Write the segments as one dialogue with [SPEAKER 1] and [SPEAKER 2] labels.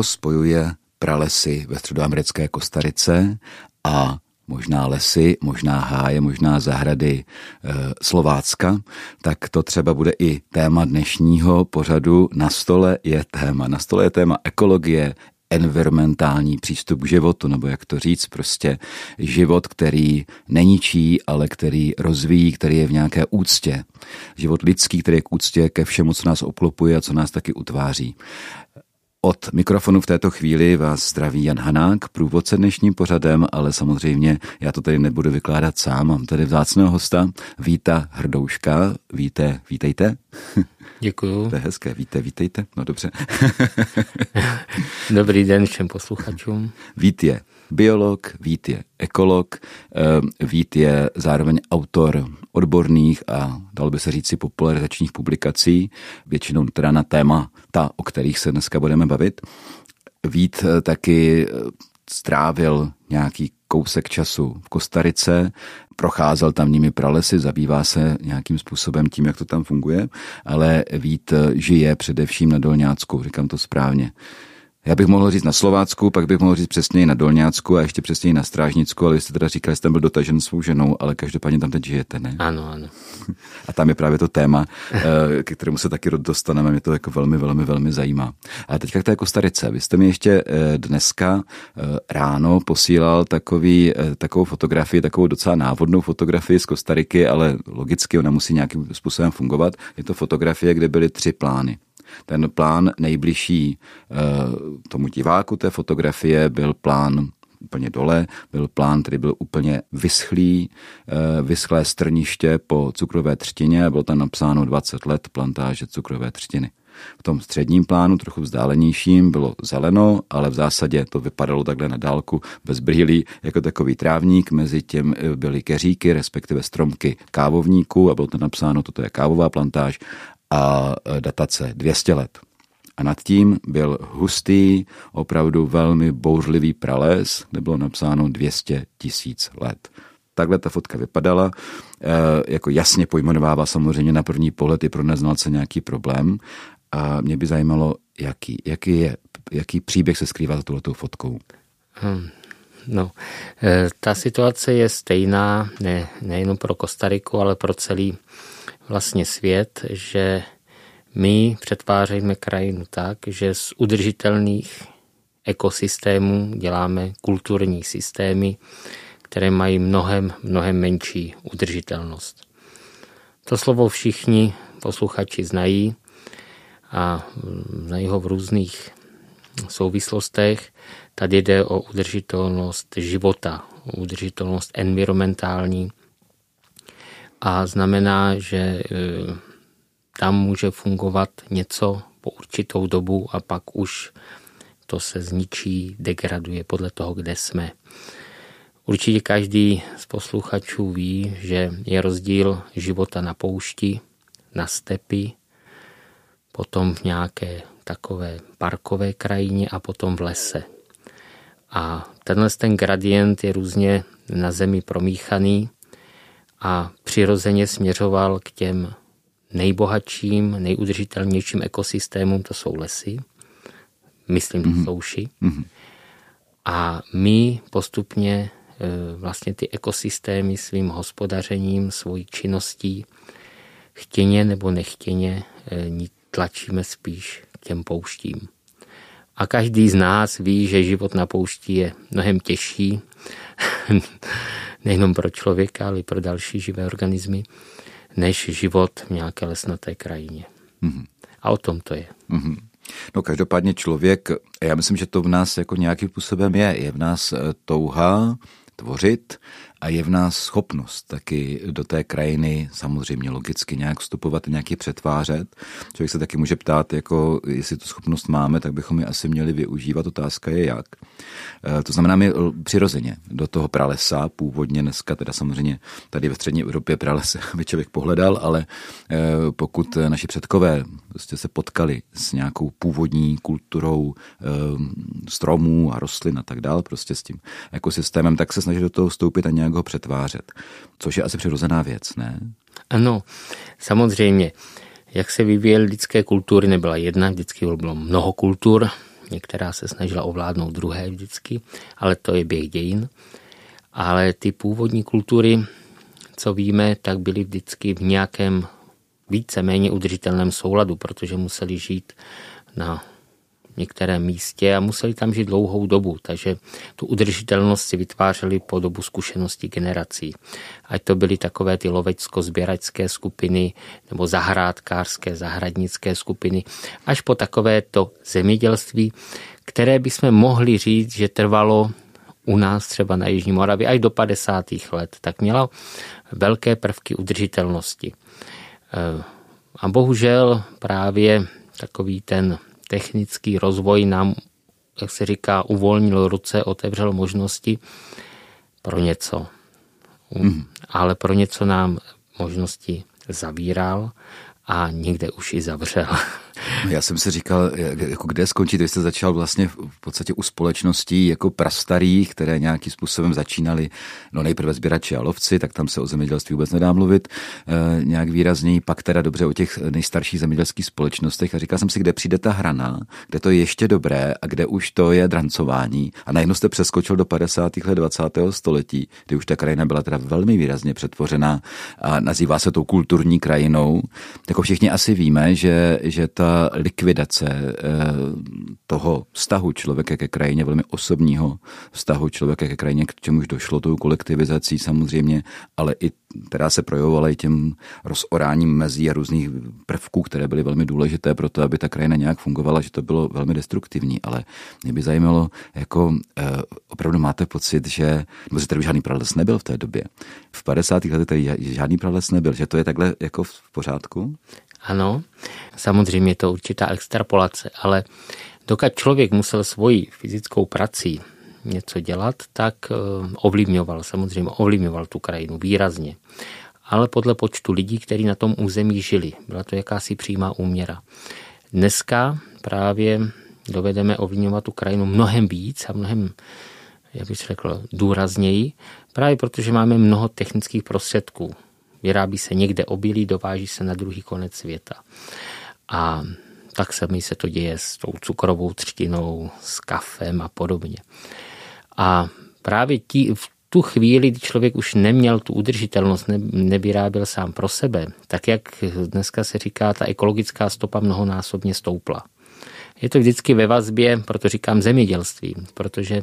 [SPEAKER 1] co spojuje pralesy ve středoamerické Kostarice a možná lesy, možná háje, možná zahrady e, Slovácka, tak to třeba bude i téma dnešního pořadu. Na stole je téma. Na stole je téma ekologie, environmentální přístup k životu, nebo jak to říct, prostě život, který neničí, ale který rozvíjí, který je v nějaké úctě. Život lidský, který je k úctě ke všemu, co nás obklopuje a co nás taky utváří. Od mikrofonu v této chvíli vás zdraví Jan Hanák, průvodce dnešním pořadem, ale samozřejmě já to tady nebudu vykládat sám, mám tady vzácného hosta, Víta Hrdouška. Víte, vítejte.
[SPEAKER 2] Děkuju.
[SPEAKER 1] To je hezké, víte, vítejte. No dobře.
[SPEAKER 2] Dobrý den všem posluchačům.
[SPEAKER 1] Vít je biolog, Vít je ekolog, eh, Vít je zároveň autor odborných a dalo by se říct si popularizačních publikací, většinou teda na téma ta, o kterých se dneska budeme bavit. Vít eh, taky eh, strávil nějaký kousek času v Kostarice, procházel tam nimi pralesy, zabývá se nějakým způsobem tím, jak to tam funguje, ale Vít žije především na Dolňácku, říkám to správně. Já bych mohl říct na Slovácku, pak bych mohl říct přesněji na Dolňácku a ještě přesněji na Strážnicku, ale vy jste teda říkali, že jste byl dotažen svou ženou, ale každopádně tam teď žijete, ne?
[SPEAKER 2] Ano, ano.
[SPEAKER 1] A tam je právě to téma, eh, ke kterému se taky dostaneme, mě to jako velmi, velmi, velmi zajímá. A teďka k té Kostarice. Vy jste mi ještě eh, dneska eh, ráno posílal takový, takovou fotografii, takovou docela návodnou fotografii z Kostariky, ale logicky ona musí nějakým způsobem fungovat. Je to fotografie, kde byly tři plány. Ten plán nejbližší eh, tomu diváku té fotografie byl plán úplně dole, byl plán, který byl úplně vyschlý, eh, vyschlé strniště po cukrové třtině a bylo tam napsáno 20 let plantáže cukrové třtiny. V tom středním plánu, trochu vzdálenějším, bylo zeleno, ale v zásadě to vypadalo takhle na dálku bez brýlí, jako takový trávník. Mezi tím eh, byly keříky, respektive stromky kávovníků a bylo to napsáno, toto je kávová plantáž a e, datace 200 let. A nad tím byl hustý, opravdu velmi bouřlivý prales, kde bylo napsáno 200 tisíc let. Takhle ta fotka vypadala, e, jako jasně pojmenovává samozřejmě na první pohled i pro neznalce nějaký problém. A mě by zajímalo, jaký, jaký, je, jaký příběh se skrývá za tuhletou fotkou.
[SPEAKER 2] Hmm. No, e, ta situace je stejná ne, nejen pro Kostariku, ale pro celý vlastně svět, že my přetvářejíme krajinu tak, že z udržitelných ekosystémů děláme kulturní systémy, které mají mnohem, mnohem menší udržitelnost. To slovo všichni posluchači znají a znají ho v různých souvislostech. Tady jde o udržitelnost života, udržitelnost environmentální, a znamená, že e, tam může fungovat něco po určitou dobu a pak už to se zničí, degraduje podle toho, kde jsme. Určitě každý z posluchačů ví, že je rozdíl života na poušti, na stepy, potom v nějaké takové parkové krajině a potom v lese. A tenhle ten gradient je různě na zemi promíchaný a přirozeně směřoval k těm nejbohatším, nejudržitelnějším ekosystémům, to jsou lesy, myslím mm-hmm. souši. Mm-hmm. A my postupně e, vlastně ty ekosystémy svým hospodařením, svojí činností, chtěně nebo nechtěně e, tlačíme spíš k těm pouštím. A každý z nás ví, že život na poušti je mnohem těžší nejenom pro člověka, ale i pro další živé organismy, než život v nějaké lesnaté krajině. Mm-hmm. A o tom to je. Mm-hmm.
[SPEAKER 1] No každopádně člověk, já myslím, že to v nás jako nějakým způsobem je. Je v nás eh, touha tvořit a je v nás schopnost taky do té krajiny samozřejmě logicky nějak vstupovat a nějaký přetvářet. Člověk se taky může ptát, jako jestli tu schopnost máme, tak bychom ji asi měli využívat. Otázka je jak. Eh, to znamená, my přirozeně do toho pralesa, původně dneska, teda samozřejmě tady ve střední Evropě prales by člověk pohledal, ale eh, pokud naši předkové prostě se potkali s nějakou původní kulturou eh, stromů a rostlin a tak dál, prostě s tím ekosystémem, tak se snaží do toho vstoupit a nějak ho přetvářet. Což je asi přirozená věc, ne?
[SPEAKER 2] Ano, samozřejmě. Jak se vyvíjely lidské kultury, nebyla jedna, vždycky bylo mnoho kultur, některá se snažila ovládnout druhé vždycky, ale to je běh dějin. Ale ty původní kultury, co víme, tak byly vždycky v nějakém více-méně udržitelném souladu, protože museli žít na některém místě a museli tam žít dlouhou dobu, takže tu udržitelnost si vytvářeli po dobu zkušeností generací. Ať to byly takové ty lovecko-sběračské skupiny nebo zahrádkářské, zahradnické skupiny, až po takové to zemědělství, které bychom mohli říct, že trvalo u nás třeba na Jižní Moravě až do 50. let, tak měla velké prvky udržitelnosti. Eh, a bohužel právě takový ten technický rozvoj nám, jak se říká, uvolnil ruce, otevřel možnosti pro něco. Mm. Ale pro něco nám možnosti zavíral a někde už i zavřel.
[SPEAKER 1] Já jsem si říkal, jako kde skončit, vy jste začal vlastně v podstatě u společností jako prastarých, které nějakým způsobem začínaly, no nejprve sběrači a lovci, tak tam se o zemědělství vůbec nedá mluvit e, nějak výrazněji, pak teda dobře o těch nejstarších zemědělských společnostech a říkal jsem si, kde přijde ta hrana, kde to je ještě dobré a kde už to je drancování a najednou jste přeskočil do 50. let 20. století, kdy už ta krajina byla teda velmi výrazně přetvořená a nazývá se tou kulturní krajinou. Jako všichni asi víme, že, že ta likvidace eh, toho vztahu člověka ke krajině, velmi osobního vztahu člověka ke krajině, k čemuž došlo tou kolektivizací samozřejmě, ale i která se projevovala i těm rozoráním mezí a různých prvků, které byly velmi důležité pro to, aby ta krajina nějak fungovala, že to bylo velmi destruktivní. Ale mě by zajímalo, jako eh, opravdu máte pocit, že, nebo že tady žádný prales nebyl v té době. V 50. letech tady žádný prales nebyl, že to je takhle jako v pořádku?
[SPEAKER 2] Ano, samozřejmě je to určitá extrapolace, ale dokud člověk musel svoji fyzickou prací něco dělat, tak eh, ovlivňoval, samozřejmě ovlivňoval tu krajinu výrazně. Ale podle počtu lidí, kteří na tom území žili. Byla to jakási přímá úměra. Dneska právě dovedeme ovlivňovat tu krajinu mnohem víc a mnohem, jak bych řekl, důrazněji, právě protože máme mnoho technických prostředků. Vyrábí se někde obilí, dováží se na druhý konec světa. A tak se mi se to děje s tou cukrovou třtinou, s kafem a podobně. A právě tí, v tu chvíli, kdy člověk už neměl tu udržitelnost, ne, nevyráběl sám pro sebe, tak jak dneska se říká, ta ekologická stopa mnohonásobně stoupla. Je to vždycky ve vazbě, proto říkám zemědělství, protože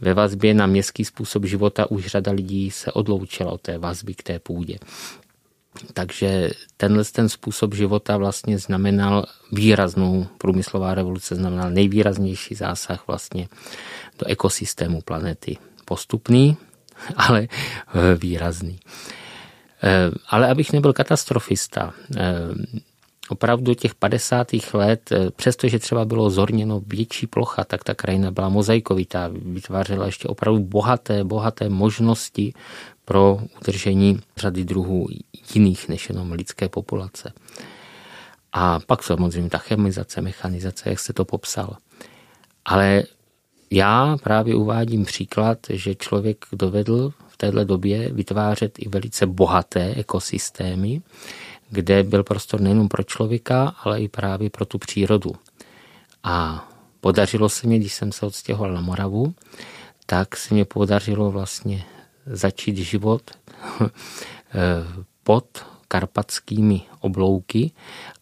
[SPEAKER 2] ve vazbě na městský způsob života už řada lidí se odloučila od té vazby k té půdě. Takže tenhle ten způsob života vlastně znamenal výraznou, průmyslová revoluce znamenal nejvýraznější zásah vlastně do ekosystému planety. Postupný, ale výrazný. Eh, ale abych nebyl katastrofista, eh, opravdu těch 50. let, přestože třeba bylo zorněno větší plocha, tak ta krajina byla mozaikovitá, vytvářela ještě opravdu bohaté, bohaté možnosti pro udržení řady druhů jiných než jenom lidské populace. A pak samozřejmě ta chemizace, mechanizace, jak jste to popsal. Ale já právě uvádím příklad, že člověk dovedl v této době vytvářet i velice bohaté ekosystémy, kde byl prostor nejen pro člověka, ale i právě pro tu přírodu. A podařilo se mi, když jsem se odstěhoval na Moravu, tak se mi podařilo vlastně začít život eh, pod karpatskými oblouky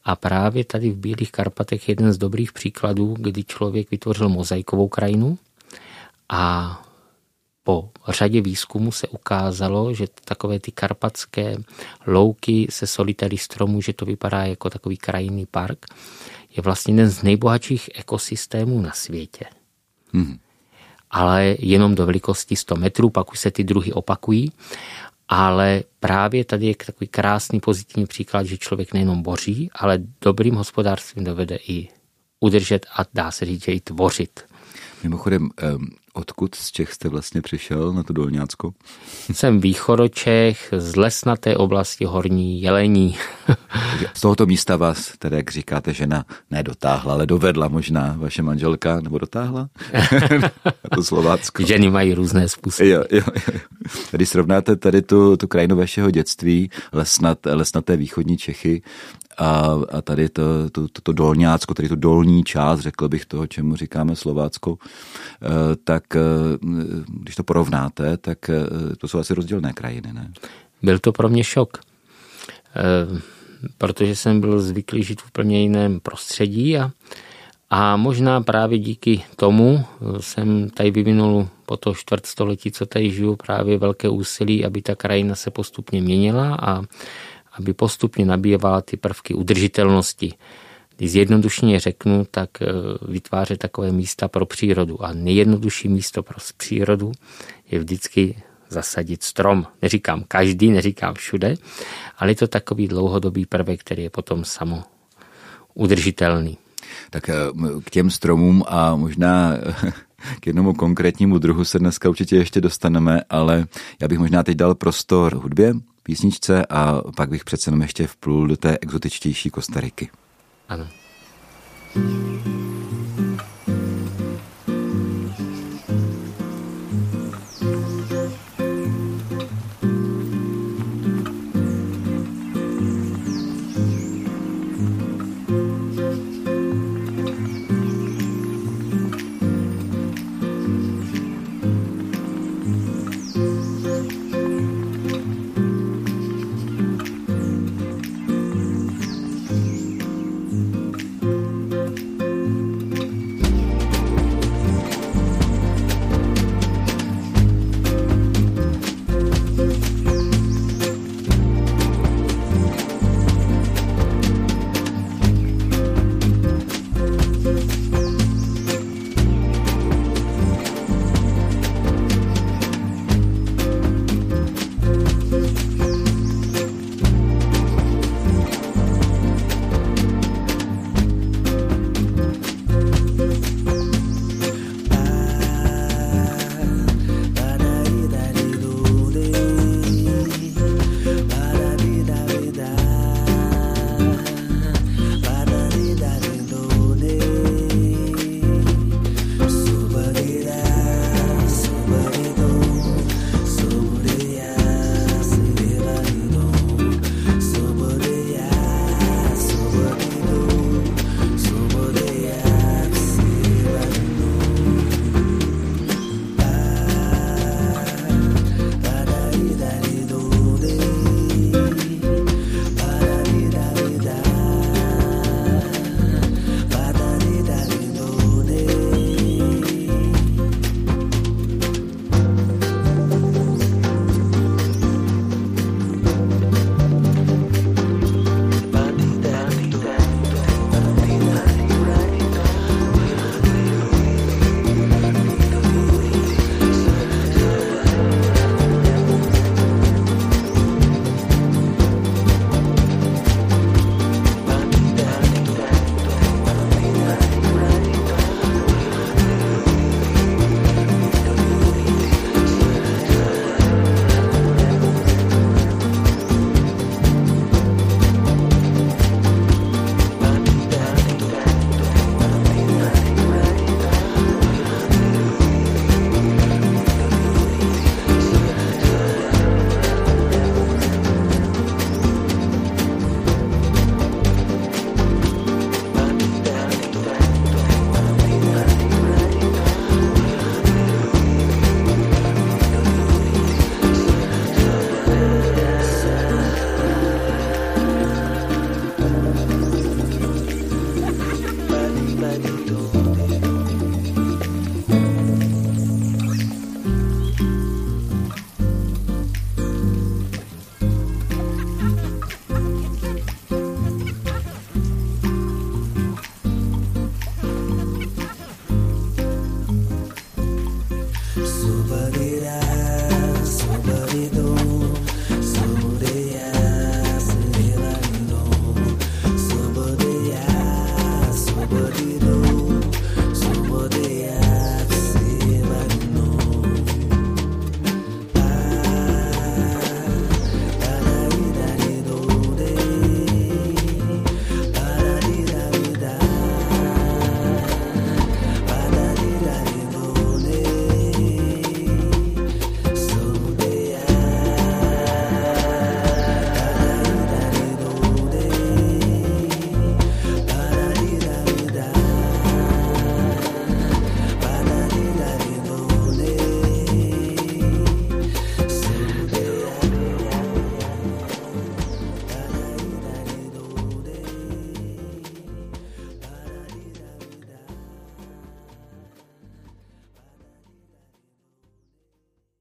[SPEAKER 2] a právě tady v Bílých Karpatech je jeden z dobrých příkladů, kdy člověk vytvořil mozaikovou krajinu a po řadě výzkumu se ukázalo, že takové ty karpatské louky se solitary stromů, že to vypadá jako takový krajinný park, je vlastně jeden z nejbohatších ekosystémů na světě. Hmm. Ale jenom do velikosti 100 metrů, pak už se ty druhy opakují. Ale právě tady je takový krásný pozitivní příklad, že člověk nejenom boří, ale dobrým hospodářstvím dovede i udržet a dá se říct, že i tvořit.
[SPEAKER 1] Mimochodem, Odkud z Čech jste vlastně přišel na to Dolňácko?
[SPEAKER 2] Jsem východočech z lesnaté oblasti Horní Jelení.
[SPEAKER 1] z tohoto místa vás, tedy jak říkáte, žena nedotáhla, ale dovedla možná vaše manželka, nebo dotáhla? to Slovácko.
[SPEAKER 2] Ženy mají různé způsoby.
[SPEAKER 1] Jo, jo, jo. Když srovnáte tady tu, tu krajinu vašeho dětství, lesnat, lesnaté východní Čechy, a, a tady to, to, to, to dolňácko, tady to dolní část, řekl bych toho, čemu říkáme Slovácko, eh, tak eh, když to porovnáte, tak eh, to jsou asi rozdílné krajiny, ne?
[SPEAKER 2] Byl to pro mě šok, protože jsem byl zvyklý žít v úplně jiném prostředí a, a možná právě díky tomu jsem tady vyvinul po to čtvrtstoletí, co tady žiju, právě velké úsilí, aby ta krajina se postupně měnila a aby postupně nabývala ty prvky udržitelnosti. Když zjednodušně řeknu, tak eh, vytvářet takové místa pro přírodu. A nejjednodušší místo pro přírodu je vždycky zasadit strom. Neříkám každý, neříkám všude, ale je to takový dlouhodobý prvek, který je potom samo udržitelný.
[SPEAKER 1] Tak eh, k těm stromům a možná k jednomu konkrétnímu druhu se dneska určitě ještě dostaneme, ale já bych možná teď dal prostor hudbě, písničce a pak bych přece jenom ještě vplul do té exotičtější Kostariky.
[SPEAKER 2] Ano.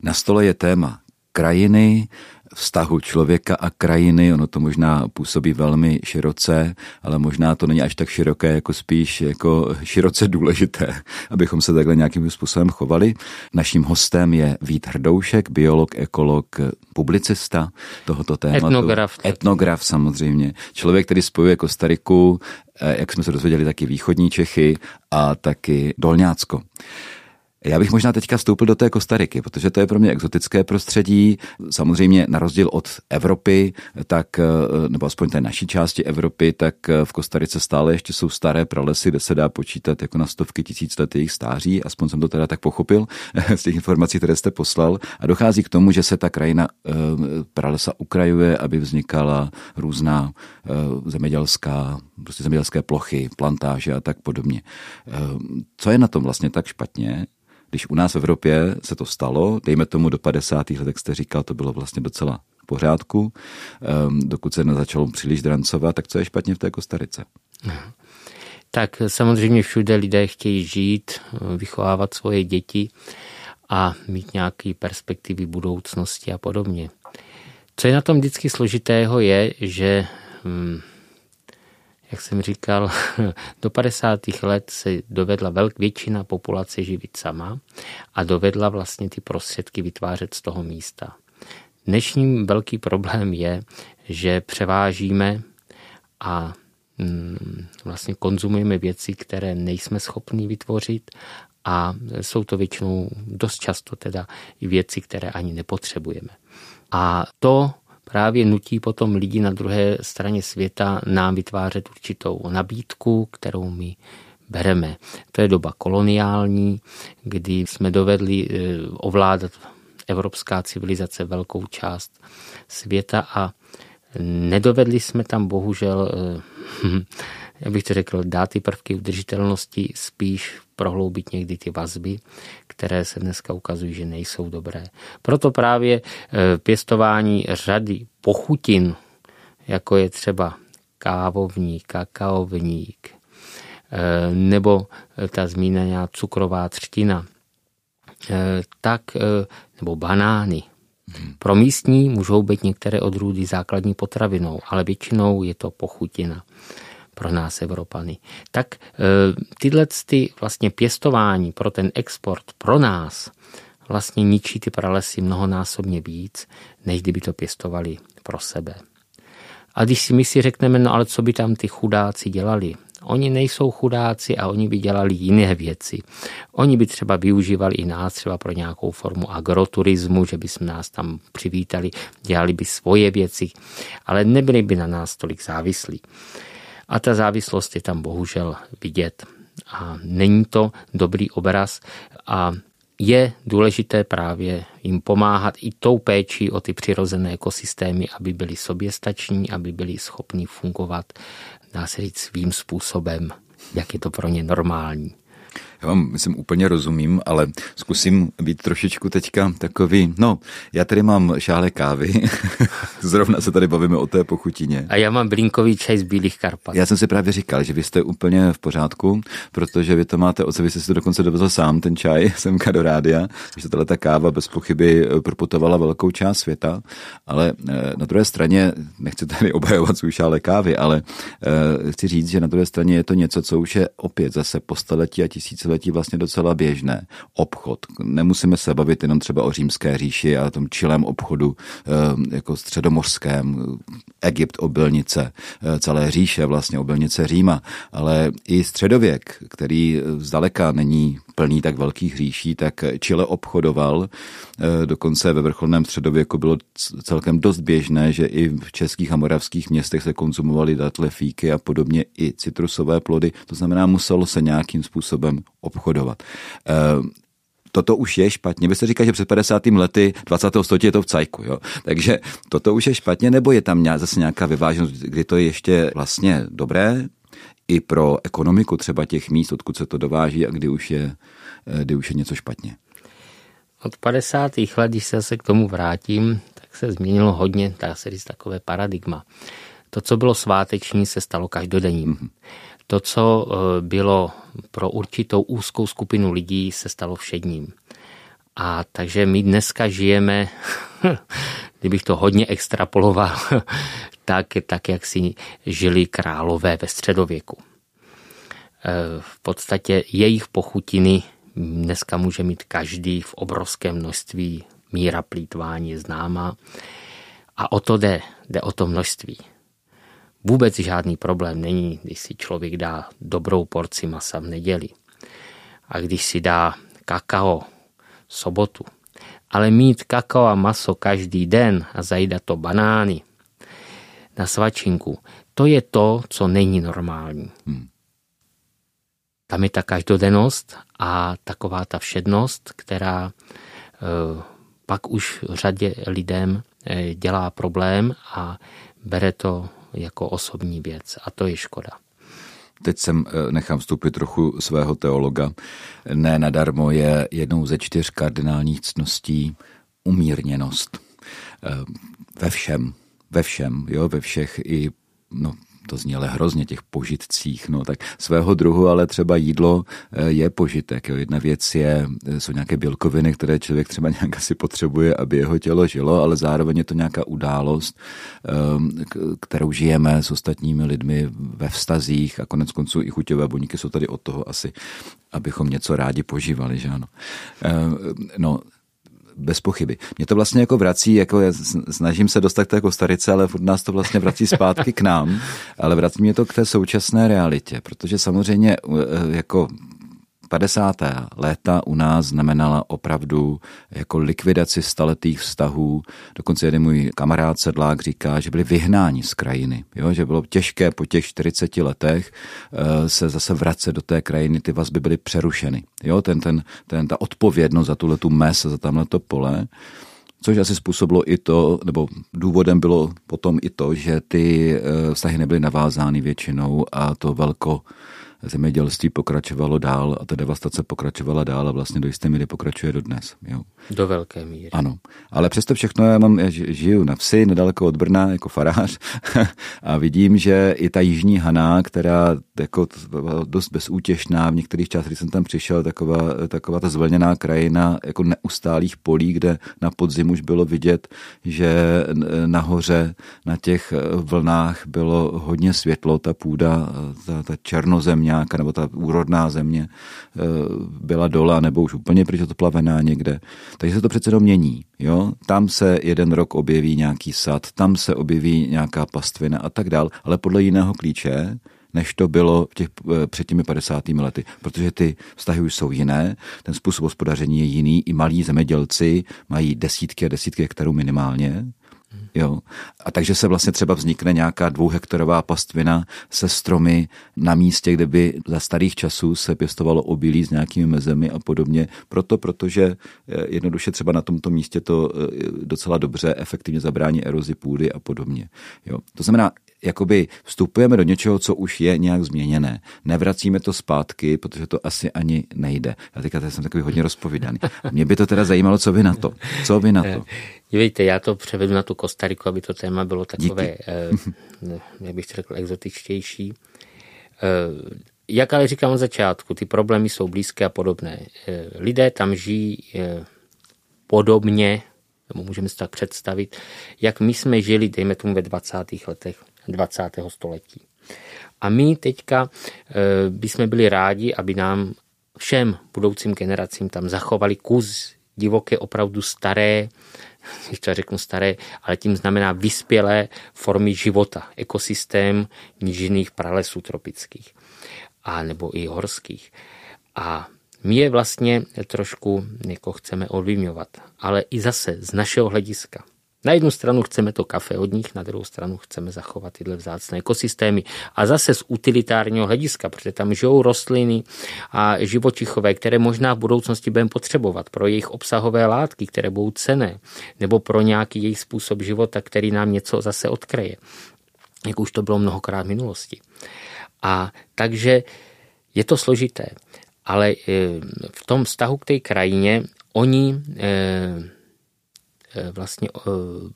[SPEAKER 1] Na stole je téma krajiny, vztahu člověka a krajiny. Ono to možná působí velmi široce, ale možná to není až tak široké, jako spíš jako široce důležité, abychom se takhle nějakým způsobem chovali. Naším hostem je Vít Hrdoušek, biolog, ekolog, publicista tohoto tématu.
[SPEAKER 2] Etnograf.
[SPEAKER 1] Etnograf samozřejmě. Člověk, který spojuje Kostariku, eh, jak jsme se dozvěděli, taky východní Čechy a taky Dolňácko. Já bych možná teďka vstoupil do té Kostariky, protože to je pro mě exotické prostředí. Samozřejmě na rozdíl od Evropy, tak, nebo aspoň té naší části Evropy, tak v Kostarice stále ještě jsou staré pralesy, kde se dá počítat jako na stovky tisíc let jejich stáří. Aspoň jsem to teda tak pochopil z těch informací, které jste poslal. A dochází k tomu, že se ta krajina eh, pralesa ukrajuje, aby vznikala různá eh, zemědělská, prostě zemědělské plochy, plantáže a tak podobně. Eh, co je na tom vlastně tak špatně? Když u nás v Evropě se to stalo, dejme tomu do 50. let, jak jste říkal, to bylo vlastně docela v pořádku, ehm, dokud se nezačalo příliš drancovat, tak co je špatně v té Kostarice?
[SPEAKER 2] Tak samozřejmě všude lidé chtějí žít, vychovávat svoje děti a mít nějaké perspektivy budoucnosti a podobně. Co je na tom vždycky složitého je, že hm, jak jsem říkal, do 50. let se dovedla velk, většina populace živit sama a dovedla vlastně ty prostředky vytvářet z toho místa. Dnešním velký problém je, že převážíme a mm, vlastně konzumujeme věci, které nejsme schopni vytvořit a jsou to většinou dost často teda i věci, které ani nepotřebujeme. A to právě nutí potom lidi na druhé straně světa nám vytvářet určitou nabídku, kterou my bereme. To je doba koloniální, kdy jsme dovedli eh, ovládat evropská civilizace velkou část světa a nedovedli jsme tam bohužel eh, jak bych to řekl, dát ty prvky udržitelnosti, spíš prohloubit někdy ty vazby, které se dneska ukazují, že nejsou dobré. Proto právě e, pěstování řady pochutin, jako je třeba kávovník, kakaovník, e, nebo ta zmíněná cukrová třtina, tak, nebo banány, pro místní můžou být některé odrůdy základní potravinou, ale většinou je to pochutina pro nás Evropany. Tak e, tyhle ty vlastně pěstování pro ten export pro nás vlastně ničí ty pralesy mnohonásobně víc, než kdyby to pěstovali pro sebe. A když si my si řekneme, no ale co by tam ty chudáci dělali? Oni nejsou chudáci a oni by dělali jiné věci. Oni by třeba využívali i nás třeba pro nějakou formu agroturismu, že by jsme nás tam přivítali, dělali by svoje věci, ale nebyli by na nás tolik závislí. A ta závislost je tam bohužel vidět. A není to dobrý obraz a je důležité právě jim pomáhat i tou péčí o ty přirozené ekosystémy, aby byli soběstační, aby byli schopni fungovat, dá se říct, svým způsobem, jak je to pro ně normální.
[SPEAKER 1] Já vám, myslím, úplně rozumím, ale zkusím být trošičku teďka takový, no, já tady mám šále kávy, zrovna se tady bavíme o té pochutině.
[SPEAKER 2] A já mám blinkový čaj z Bílých Karpat.
[SPEAKER 1] Já jsem si právě říkal, že vy jste úplně v pořádku, protože vy to máte od sebe, jste si dokonce dovezl sám ten čaj semka do rádia, že tahle ta káva bez pochyby eh, proputovala velkou část světa, ale eh, na druhé straně, nechci tady obhajovat svůj šále kávy, ale eh, chci říct, že na druhé straně je to něco, co už je opět zase po staletí a tisíce tisíciletí vlastně docela běžné. Obchod. Nemusíme se bavit jenom třeba o římské říši a tom čilém obchodu eh, jako středomořském, Egypt, obilnice, eh, celé říše vlastně, obilnice Říma, ale i středověk, který zdaleka není plný tak velkých říší, tak Chile obchodoval. Eh, dokonce ve vrcholném středověku bylo celkem dost běžné, že i v českých a moravských městech se konzumovaly datle, fíky a podobně i citrusové plody. To znamená, muselo se nějakým způsobem obchodovat eh, toto už je špatně. Vy jste říkal, že před 50. lety 20. století je to v cajku, jo? Takže toto už je špatně, nebo je tam zase nějaká vyváženost, kdy to je ještě vlastně dobré, i pro ekonomiku třeba těch míst, odkud se to dováží a kdy už je, eh, kdy už je něco špatně.
[SPEAKER 2] Od 50. let, když se zase k tomu vrátím, tak se změnilo hodně, dá se říct, takové paradigma. To, co bylo sváteční, se stalo každodenním. Mm-hmm. To, co eh, bylo pro určitou úzkou skupinu lidí, se stalo všedním. A takže my dneska žijeme, kdybych to hodně extrapoloval, tak, tak jak si žili králové ve středověku. E, v podstatě jejich pochutiny dneska může mít každý v obrovském množství. Míra plítvání je známá. A o to jde, jde o to množství. Vůbec žádný problém není, když si člověk dá dobrou porci masa v neděli. A když si dá kakao sobotu. Ale mít kakao a maso každý den a zajídat to banány na svačinku, to je to, co není normální. Hmm. Tam je ta každodennost a taková ta všednost, která e, pak už řadě lidem e, dělá problém a bere to jako osobní věc a to je škoda.
[SPEAKER 1] Teď jsem eh, nechám vstoupit trochu svého teologa. Ne nadarmo je jednou ze čtyř kardinálních cností umírněnost. Ve všem, ve všem, jo, ve všech i no, to zní ale hrozně, těch požitcích, no tak svého druhu, ale třeba jídlo eh, je požitek. Jo. Jedna věc je, eh, jsou nějaké bílkoviny, které člověk třeba nějak asi potřebuje, aby jeho tělo žilo, ale zároveň je to nějaká událost, ehm, kterou žijeme s ostatními lidmi ve vztazích a konec konců i chuťové buňky jsou tady od toho asi, abychom něco rádi požívali, že ano. Ehm, no, bez pochyby. Mě to vlastně jako vrací, jako já snažím se dostat k té Kostarice, ale furt nás to vlastně vrací zpátky k nám, ale vrací mě to k té současné realitě, protože samozřejmě jako 50. léta u nás znamenala opravdu jako likvidaci staletých vztahů. Dokonce jeden můj kamarád Sedlák říká, že byli vyhnáni z krajiny. Jo? Že bylo těžké po těch 40 letech eh, se zase vracet do té krajiny, ty vazby byly přerušeny. Jo? Ten, ten, ten, ta odpovědnost za tuhle tu mes, za tamhle to pole, Což asi způsobilo i to, nebo důvodem bylo potom i to, že ty eh, vztahy nebyly navázány většinou a to velko zemědělství pokračovalo dál a ta devastace pokračovala dál a vlastně do jisté míry pokračuje do dnes. Jo.
[SPEAKER 2] Do velké míry.
[SPEAKER 1] Ano. Ale přesto všechno já, mám, já žiju na vsi, nedaleko od Brna jako farář a vidím, že i ta jižní Haná, která jako dost bezútěšná, v některých částech, když jsem tam přišel, taková, taková ta zvlněná krajina jako neustálých polí, kde na podzim už bylo vidět, že nahoře na těch vlnách bylo hodně světlo, ta půda, ta, ta černozeměňáka nebo ta úrodná země eh, byla dole, nebo už úplně pryč plavená někde. Takže se to přece mění. Jo? Tam se jeden rok objeví nějaký sad, tam se objeví nějaká pastvina a tak dál, ale podle jiného klíče, než to bylo v těch, eh, před těmi 50. lety, protože ty vztahy už jsou jiné, ten způsob hospodaření je jiný, i malí zemědělci mají desítky a desítky hektarů minimálně, Jo. A takže se vlastně třeba vznikne nějaká dvouhektarová pastvina se stromy na místě, kde by za starých časů se pěstovalo obilí s nějakými mezemi a podobně. Proto, protože eh, jednoduše třeba na tomto místě to eh, docela dobře efektivně zabrání erozi půdy a podobně. Jo. To znamená, jakoby vstupujeme do něčeho, co už je nějak změněné. Nevracíme to zpátky, protože to asi ani nejde. Já teďka jsem takový hodně rozpovídaný. Mě by to teda zajímalo, co vy na to. Co vy na to?
[SPEAKER 2] Dívejte, já to převedu na tu Kostariku, aby to téma bylo takové, Díky. eh, jak bych řekl, exotičtější. Eh, jak ale říkám od začátku, ty problémy jsou blízké a podobné. Eh, lidé tam žijí eh, podobně, nebo můžeme si tak představit, jak my jsme žili, dejme tomu ve 20. letech 20. století. A my teďka e, bychom byli rádi, aby nám všem budoucím generacím tam zachovali kus divoké, opravdu staré, když to řeknu staré, ale tím znamená vyspělé formy života, ekosystém nížiných pralesů tropických a nebo i horských. A my je vlastně trošku jako chceme ovlivňovat, ale i zase z našeho hlediska. Na jednu stranu chceme to kafe od nich, na druhou stranu chceme zachovat tyhle vzácné ekosystémy. A zase z utilitárního hlediska, protože tam žijou rostliny a živočichové, které možná v budoucnosti budeme potřebovat pro jejich obsahové látky, které budou cené, nebo pro nějaký jejich způsob života, který nám něco zase odkryje. Jak už to bylo mnohokrát v minulosti. A takže je to složité. Ale eh, v tom vztahu k té krajině oni eh, vlastně eh,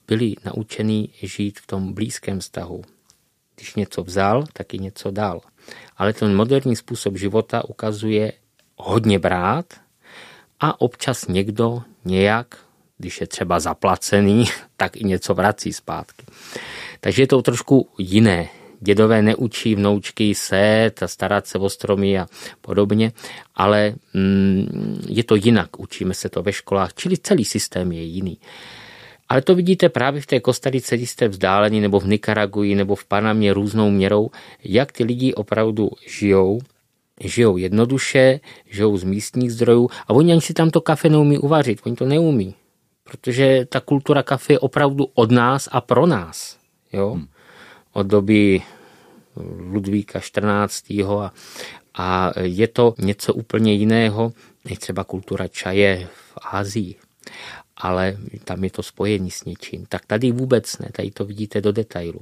[SPEAKER 2] byli naučení žít v tom blízkém vztahu. Když něco vzal, tak i něco dal. Ale ten moderní způsob života ukazuje hodně brát a občas někdo nějak, když je třeba zaplacený, tak i něco vrací zpátky. Takže je to trošku jiné. Dědové neučí vnoučky sét a starat se o stromy a podobně, ale mm, je to jinak. Učíme se to ve školách, čili celý systém je jiný. Ale to vidíte právě v té Kostarice, když jste vzdálení, nebo v Nikaraguji, nebo v Panamě různou měrou, jak ty lidi opravdu žijou, žijou jednoduše, žijou z místních zdrojů a oni ani si tam to kafe neumí uvařit, oni to neumí. Protože ta kultura kafe je opravdu od nás a pro nás. Jo? Hmm. Od doby Ludvíka 14. A, a je to něco úplně jiného, než třeba kultura čaje v Ázii ale tam je to spojení s něčím. Tak tady vůbec ne, tady to vidíte do detailu.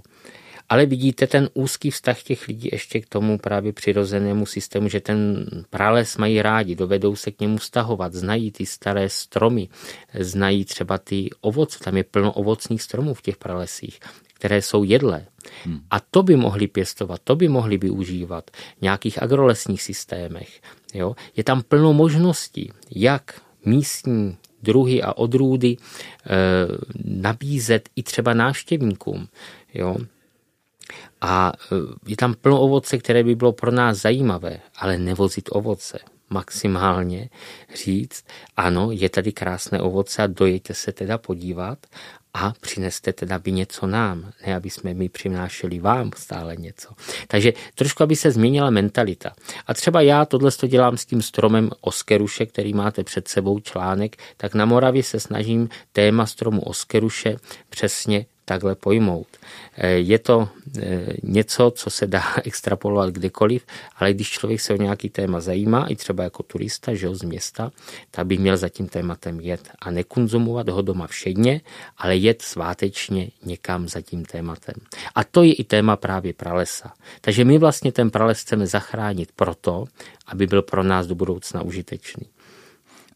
[SPEAKER 2] Ale vidíte ten úzký vztah těch lidí ještě k tomu právě přirozenému systému, že ten prales mají rádi, dovedou se k němu stahovat, znají ty staré stromy, znají třeba ty ovoce, tam je plno ovocných stromů v těch pralesích, které jsou jedlé. Hmm. A to by mohli pěstovat, to by mohli využívat v nějakých agrolesních systémech. Jo? Je tam plno možností, jak místní druhy a odrůdy eh, nabízet i třeba návštěvníkům. Jo? A eh, je tam plno ovoce, které by bylo pro nás zajímavé, ale nevozit ovoce. Maximálně říct, ano, je tady krásné ovoce a dojďte se teda podívat a přineste teda by něco nám, ne aby jsme my přinášeli vám stále něco. Takže trošku, aby se změnila mentalita. A třeba já tohle to dělám s tím stromem Oskeruše, který máte před sebou článek, tak na Moravě se snažím téma stromu Oskeruše přesně takhle pojmout. Eh, je to eh, něco, co se dá extrapolovat kdekoliv, ale když člověk se o nějaký téma zajímá, i třeba jako turista, že z města, tak by měl za tím tématem jet a nekonzumovat ho doma všedně, ale jet svátečně někam za tím tématem. A to je i téma právě pralesa. Takže my vlastně ten prales chceme zachránit proto, aby byl pro nás do budoucna užitečný.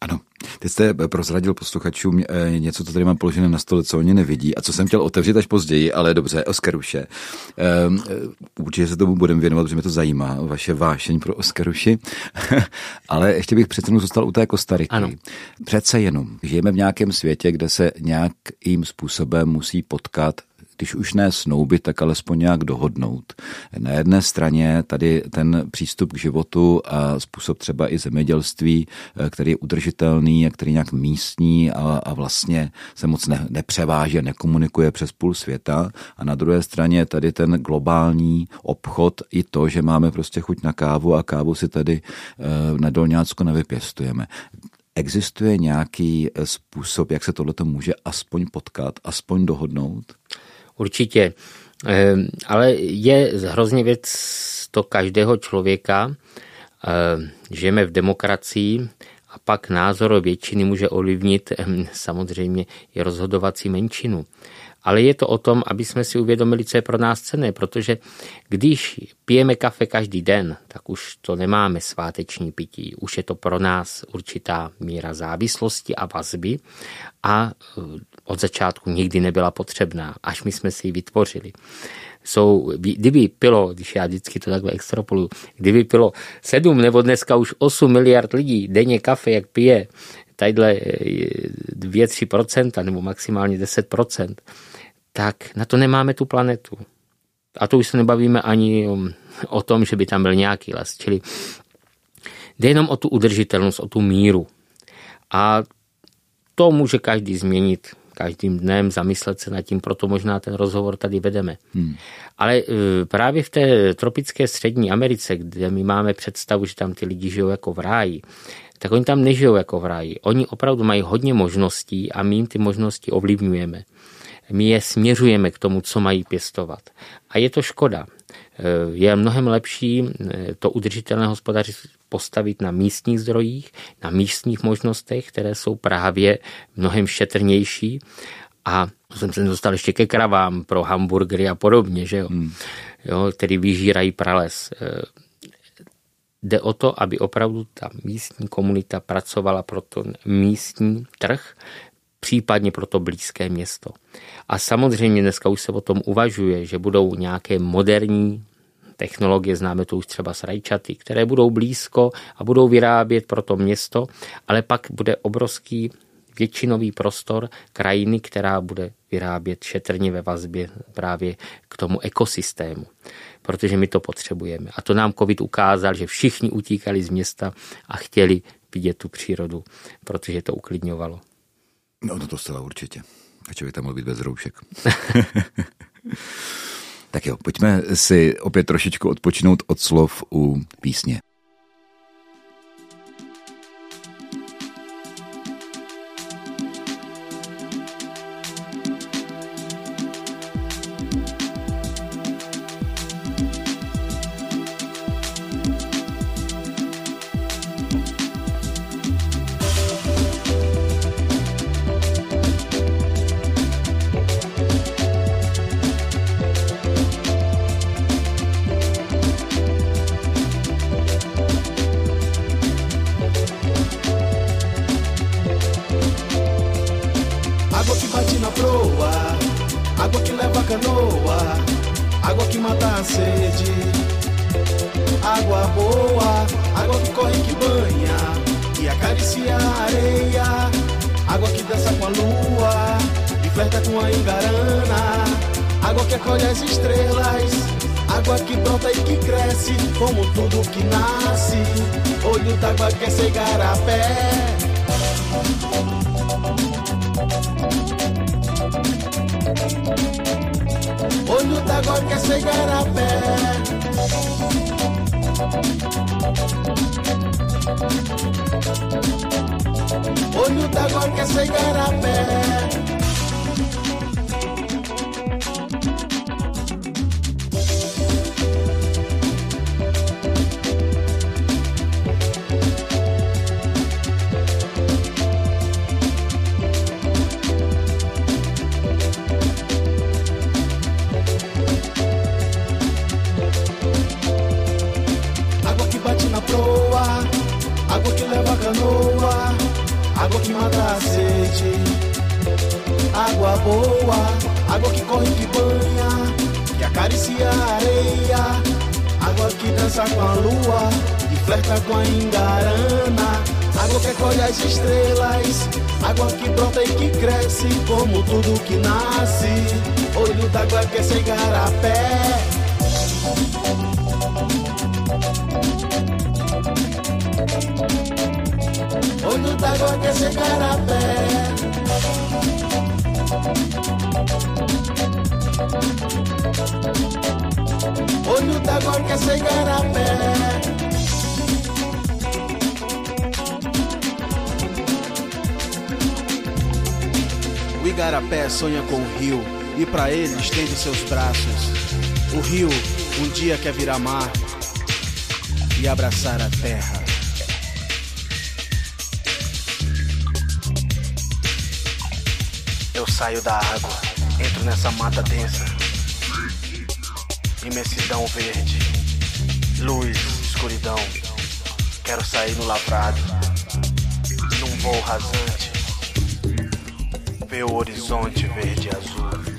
[SPEAKER 1] Ano, teď jste prozradil posluchačům eh, něco, co tady mám položené na stole, co oni nevidí a co jsem chtěl otevřít až později, ale dobře, Oskaruše. Um, určitě se tomu budeme věnovat, protože mě to zajímá, vaše vášeň pro Oskaruši. ale ještě bych přece jenom zůstal u té Kostariky. Ano. Přece jenom, žijeme v nějakém světě, kde se nějakým způsobem musí potkat když už ne snoubit, tak alespoň nějak dohodnout. Na jedné straně tady ten přístup k životu a způsob třeba i zemědělství, eh, který je udržitelný a který nějak místní a, a vlastně se moc ne, nepřeváží a nekomunikuje přes půl světa. A na druhé straně tady ten globální obchod i to, že máme prostě chuť na kávu a kávu si tady eh, na Dolňácku nevypěstujeme. Existuje nějaký eh, způsob, jak se tohle může aspoň potkat, aspoň dohodnout?
[SPEAKER 2] Určitě. Ehm, ale je hrozně věc to každého člověka. Ehm, žijeme v demokracii a pak názor většiny může ovlivnit ehm, samozřejmě i rozhodovací menšinu ale je to o tom, aby jsme si uvědomili, co je pro nás cené, protože když pijeme kafe každý den, tak už to nemáme sváteční pití, už je to pro nás určitá míra závislosti a vazby a od začátku nikdy nebyla potřebná, až my jsme si ji vytvořili jsou, kdyby pilo, když já vždycky to takhle extrapoluju, kdyby pilo 7 nebo dneska už 8 miliard lidí denně kafe, jak pije, tadyhle 2-3% eh, nebo maximálně 10%, tak na to nemáme tu planetu. A to už se nebavíme ani o, o tom, že by tam byl nějaký les. Čili jde jenom o tu udržitelnost, o tu míru. A to může každý změnit každým dnem, zamyslet se nad tím, proto možná ten rozhovor tady vedeme. Hmm. Ale e, právě v té tropické střední Americe, kde my máme představu, že tam ty lidi žijou jako v ráji, tak oni tam nežijou jako v ráji. Oni opravdu mají hodně možností a my jim ty možnosti ovlivňujeme my je směřujeme k tomu, co mají pěstovat. A je to škoda. Eh, je mnohem lepší eh, to udržitelné hospodařství postavit na místních zdrojích, na místních možnostech, které jsou právě mnohem šetrnější a jsem se dostal ještě ke kravám pro hamburgery a podobně, že jo, hmm. jo který vyžírají prales. Eh, jde o to, aby opravdu ta místní komunita pracovala pro ten místní trh, případně pro to blízké město. A samozřejmě dneska už se o tom uvažuje, že budou nějaké moderní technologie, známe to už třeba z rajčaty, které budou blízko a budou vyrábět pro to město, ale pak bude obrovský většinový prostor krajiny, která bude vyrábět šetrně ve vazbě právě k tomu ekosystému, protože my to potřebujeme. A to nám COVID ukázal, že všichni utíkali z města a chtěli vidět tu přírodu, protože to uklidňovalo.
[SPEAKER 3] No, no to zcela určitě. A člověk tam mohl být bez roušek. tak jo, pojďme si opět trošičku odpočinout od slov u písně. água que leva a canoa, água que mata a sede, água boa, água que corre, que banha, que acaricia a areia, água que dança com a lua e flerta com a engarana, água que colhe as estrelas, água que brota e que cresce como tudo que nasce, olho d'água que é sem garapé. O Taguá quer chegar a pé. O Taguá quer é chegar a pé.
[SPEAKER 4] O Igarapé sonha com o rio e para ele estende seus braços. O rio um dia quer virar mar e abraçar a terra. Saio da água, entro nessa mata densa. Imensidão verde, luz, escuridão. Quero sair no lavrado, num voo rasante ver o horizonte verde e azul.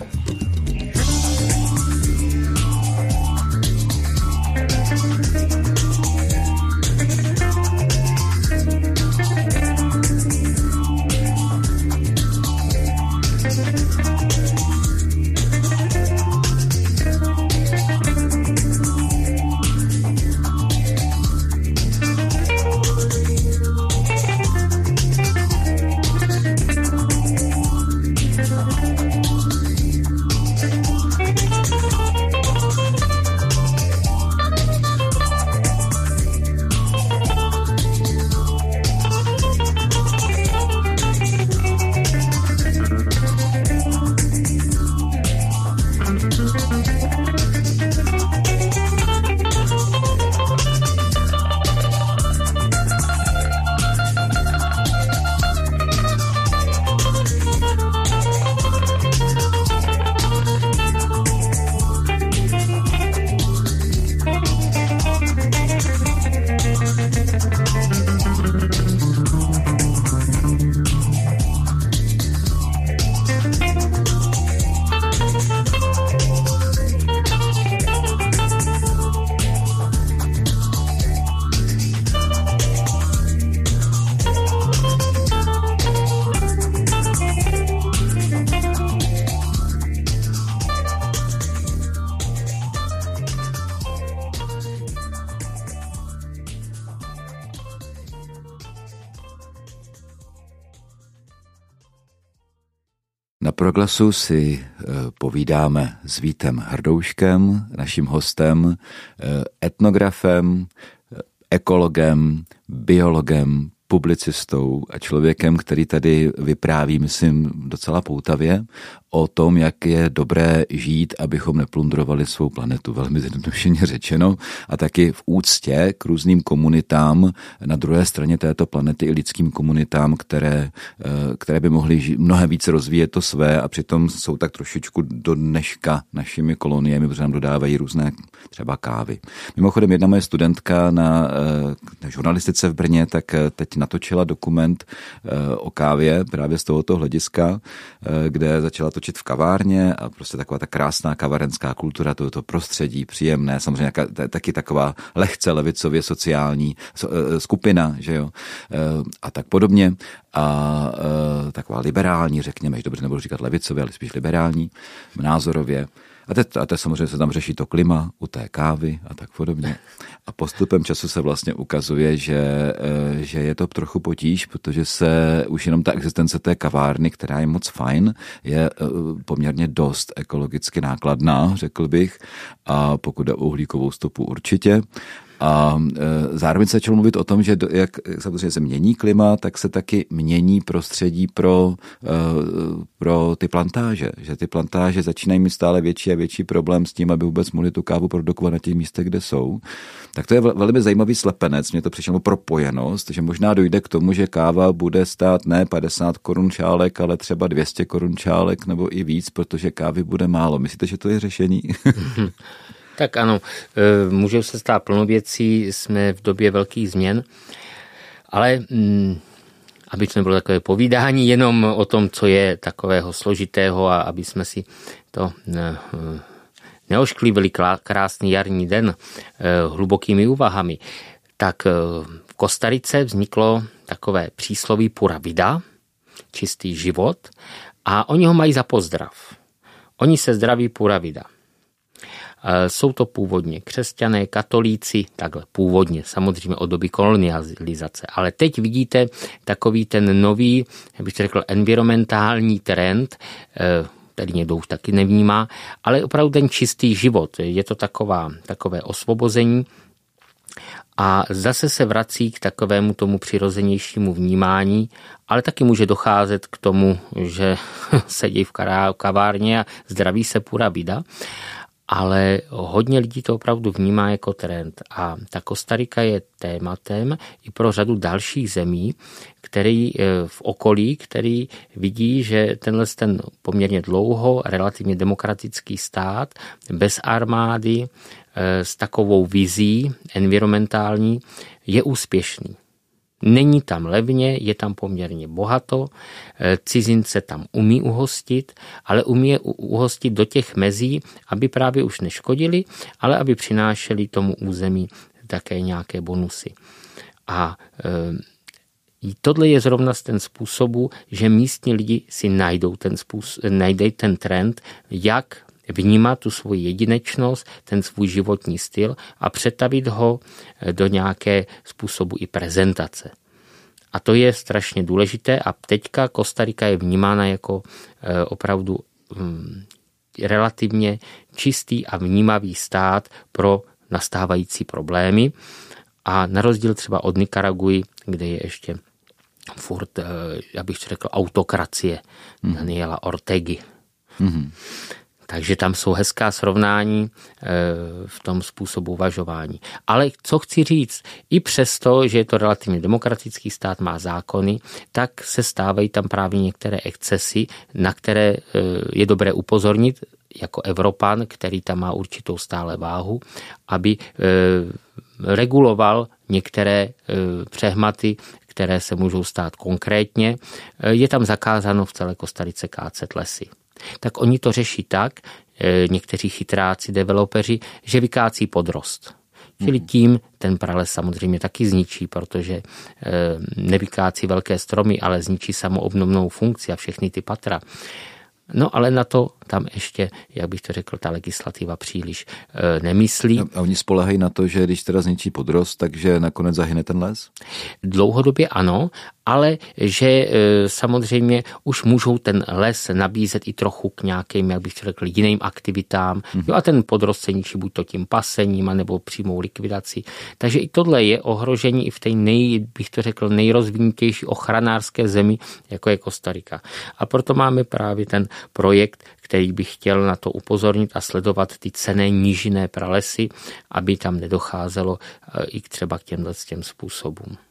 [SPEAKER 1] Proglasu si eh, povídáme s Vítem Hrdouškem, naším hostem, eh, etnografem, eh, ekologem, biologem, publicistou a člověkem, který tady vypráví, myslím, docela poutavě o tom, jak je dobré žít, abychom neplundrovali svou planetu, velmi zjednodušeně řečeno, a taky v úctě k různým komunitám na druhé straně této planety i lidským komunitám, které, eh, které by mohly mnohem více rozvíjet to své. A přitom jsou tak trošičku do dneška našimi koloniemi, protože nám dodávají různé třeba kávy. Mimochodem jedna moje studentka na, eh, na žurnalistice v Brně, tak eh, teď natočila dokument o kávě právě z tohoto hlediska, kde začala točit v kavárně a prostě taková ta krásná kavarenská kultura, to, to prostředí příjemné, samozřejmě taky taková lehce levicově sociální e, skupina, že jo, e, a tak podobně a taková liberální, řekněme, že dobře nebudu říkat levicově, ale spíš liberální, názorově. A teď, a teď samozřejmě se tam řeší to klima u té kávy a tak podobně. A postupem času se vlastně ukazuje, že, eh, že je to trochu potíž, protože se už jenom ta existence té kavárny, která je moc fajn, je eh, poměrně dost ekologicky nákladná, řekl bych. A pokud jde o uhlíkovou stopu určitě. A e, zároveň se začalo mluvit o tom, že jak samozřejmě se mění klima, tak se taky mění prostředí pro, e, pro ty plantáže. Že ty plantáže začínají mít stále větší a větší problém s tím, aby vůbec mohli tu kávu produkovat na těch místech, kde jsou. Tak to je velmi zajímavý slepenec, mě to přišlo propojenost, že možná dojde k tomu, že káva bude stát ne 50 korun čálek, ale třeba 200 korun čálek nebo i víc, protože kávy bude málo. Myslíte, že to je řešení?
[SPEAKER 2] Tak ano, e, může se stát plno věcí, jsme v době velkých změn, ale mm, aby to nebylo takové povídání jenom o tom, co je takového složitého a aby jsme si to e, neošklívili krásný jarní den e, hlubokými úvahami, tak v Kostarice vzniklo takové přísloví pura vida, čistý život, a oni ho mají za pozdrav. Oni se zdraví pura vida. Jsou to původně křesťané, katolíci, takhle původně, samozřejmě od doby kolonializace. Ale teď vidíte takový ten nový, jak bych řekl, environmentální trend, eh, který někdo už taky nevnímá, ale opravdu ten čistý život. Je to taková, takové osvobození, a zase se vrací k takovému tomu přirozenějšímu vnímání, ale taky může docházet k tomu, že sedí v kavárně a zdraví se pura bída ale hodně lidí to opravdu vnímá jako trend. A ta Kostarika je tématem i pro řadu dalších zemí, který eh, v okolí, který vidí, že tenhle ten poměrně dlouho relativně demokratický stát bez armády eh, s takovou vizí environmentální je úspěšný. Není tam levně, je tam poměrně bohato, eh, cizince tam umí uhostit, ale umí je uhostit do těch mezí, aby právě už neškodili, ale aby přinášeli tomu území také nějaké bonusy. A e, tohle je zrovna z ten způsobu, že místní lidi si najdou ten, způsob, najdej ten trend, jak vnímat tu svoji jedinečnost, ten svůj životní styl a přetavit ho eh, do nějaké způsobu i prezentace. A to je strašně důležité a teďka Kostarika je vnímána jako eh, opravdu hm, relativně čistý a vnímavý stát pro nastávající problémy. A na rozdíl třeba od Nikaraguji, kde je ještě furt, eh, já bych řekl, autokracie mm. Daniela Ortegy. Mm-hmm. Takže tam jsou hezká srovnání eh, v tom způsobu uvažování. Ale co chci říct, i přesto, že je to relativně demokratický stát, má zákony, tak se stávají tam právě některé excesy, na které eh, je dobré upozornit jako Evropan, který tam má určitou stále váhu, aby eh, reguloval některé přehmaty, které se můžou stát konkrétně. Je tam zakázáno v celé Kostarice kácet lesy tak oni to řeší tak, eh, někteří chytráci, developeři, že vykácí podrost. Čili mhm. tím ten prales samozřejmě taky zničí, protože eh, nevykácí velké stromy, ale zničí samoobnovnou funkci a všechny ty patra. No ale na to tam ještě, jak bych to řekl, ta legislativa příliš e, nemyslí.
[SPEAKER 1] A oni spolehají na to, že když teda zničí podrost, takže nakonec zahyne ten les?
[SPEAKER 2] Dlouhodobě ano, ale že e, samozřejmě už můžou ten les nabízet i trochu k nějakým, jak bych řekl, jiným aktivitám. Mm-hmm. Jo, a ten podrost ničí buď to tím pasením, nebo přímou likvidací. Takže i tohle je ohrožení i v té nej, bych to řekl, nejrozvinutější ochranářské zemi, jako je Kostarika. A proto máme právě ten projekt, který by chtěl na to upozornit a sledovat ty cené nížiné pralesy, aby tam nedocházelo e, i třeba k těmhle těm způsobům.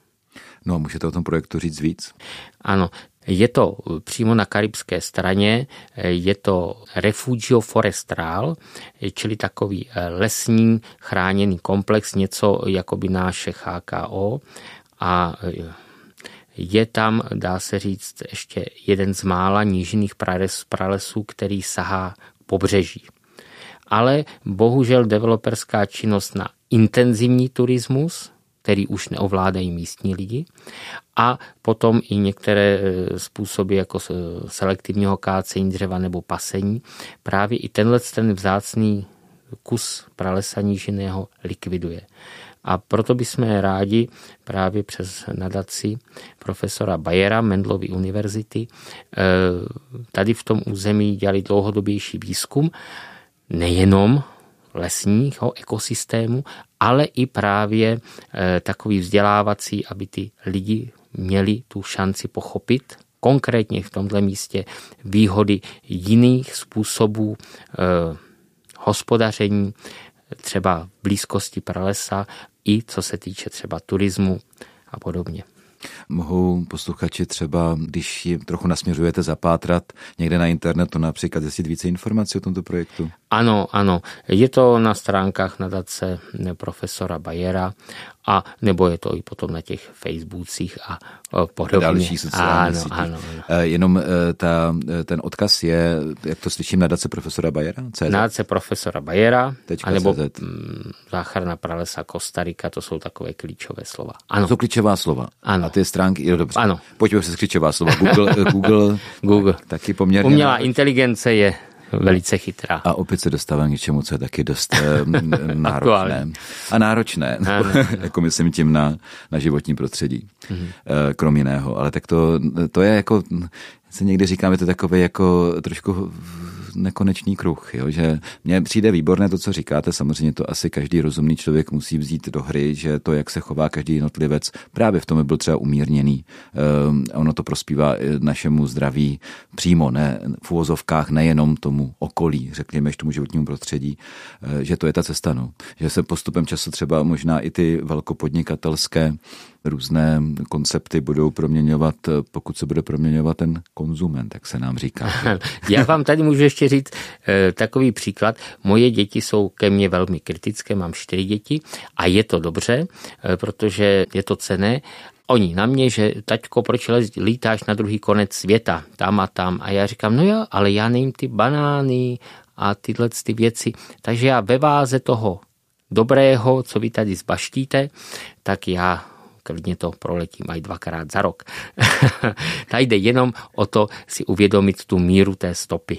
[SPEAKER 1] No a můžete o tom projektu říct víc?
[SPEAKER 2] Ano, je to přímo na karibské straně, je to Refugio Forestral, čili takový eh, lesní chráněný komplex, něco jako by náš HKO a eh, je tam, dá se říct, ještě jeden z mála nížiných pralesů, který sahá pobřeží. Ale bohužel developerská činnost na intenzivní turismus, který už neovládají místní lidi a potom i některé e, způsoby jako selektivního kácení dřeva nebo pasení. Právě i tenhle ten vzácný kus pralesa nížiného likviduje. A proto bychom rádi právě přes nadaci profesora Bayera Mendlovy univerzity e, tady v tom území dělali dlouhodobější výzkum, nejenom lesního ekosystému, ale i právě eh, takový vzdělávací, aby ty lidi měli tu šanci pochopit konkrétně v tomto místě výhody jiných způsobů eh, hospodaření, třeba blízkosti pralesa, i co se týče třeba turismu a podobně.
[SPEAKER 1] Mohou posluchači třeba, když ji trochu nasměřujete zapátrat někde na internetu, například zjistit více informací o tomto projektu?
[SPEAKER 2] Ano, ano. Je to na stránkách nadace profesora Bajera a nebo je to i potom na těch Facebookcích a podobně.
[SPEAKER 1] Další sociální ano, Ano, ano. Eh, jenom eh, ta, ten odkaz je, jak to slyším, nadace profesora Bajera?
[SPEAKER 2] CZ? Nadace profesora Bajera, anebo CZ. Mm, záchrana pralesa Kostarika, to jsou takové klíčové slova.
[SPEAKER 1] Ano. To jsou klíčová slova.
[SPEAKER 2] Ano.
[SPEAKER 1] A ty stránky, jo, dobře.
[SPEAKER 2] Ano.
[SPEAKER 1] Pojďme se klíčová slova. Google, Google,
[SPEAKER 2] Google.
[SPEAKER 1] taky poměrně...
[SPEAKER 2] Umělá inteligence je velice chytrá.
[SPEAKER 1] A opět se dostávám k něčemu, co je taky dost náročné. A náročné, jako myslím tím na, na životní prostředí, mm-hmm. krom jiného. Ale tak to, to je jako, se někdy říkám, je to takové jako trošku nekonečný kruh, jo? že mně přijde výborné to, co říkáte, samozřejmě to asi každý rozumný člověk musí vzít do hry, že to, jak se chová každý jednotlivec, právě v tom by byl třeba umírněný. Um, ono to prospívá našemu zdraví přímo, ne v úvozovkách, nejenom tomu okolí, řekněme, tomu životnímu prostředí, uh, že to je ta cesta, no. že se postupem času třeba možná i ty velkopodnikatelské různé koncepty budou proměňovat, pokud se bude proměňovat ten konzument, jak se nám říká.
[SPEAKER 2] Já vám tady můžu ještě říct eh, takový příklad. Moje děti jsou ke mně velmi kritické, mám čtyři děti a je to dobře, eh, protože je to cené oni na mě, že taťko, proč lítáš na druhý konec světa, tam a tam. A já říkám, no jo, ale já nejím ty banány a tyhle ty věci. Takže já ve váze toho dobrého, co vy tady zbaštíte, tak já klidně to proletím aj dvakrát za rok. Tady jde jenom o to si uvědomit tu míru té stopy.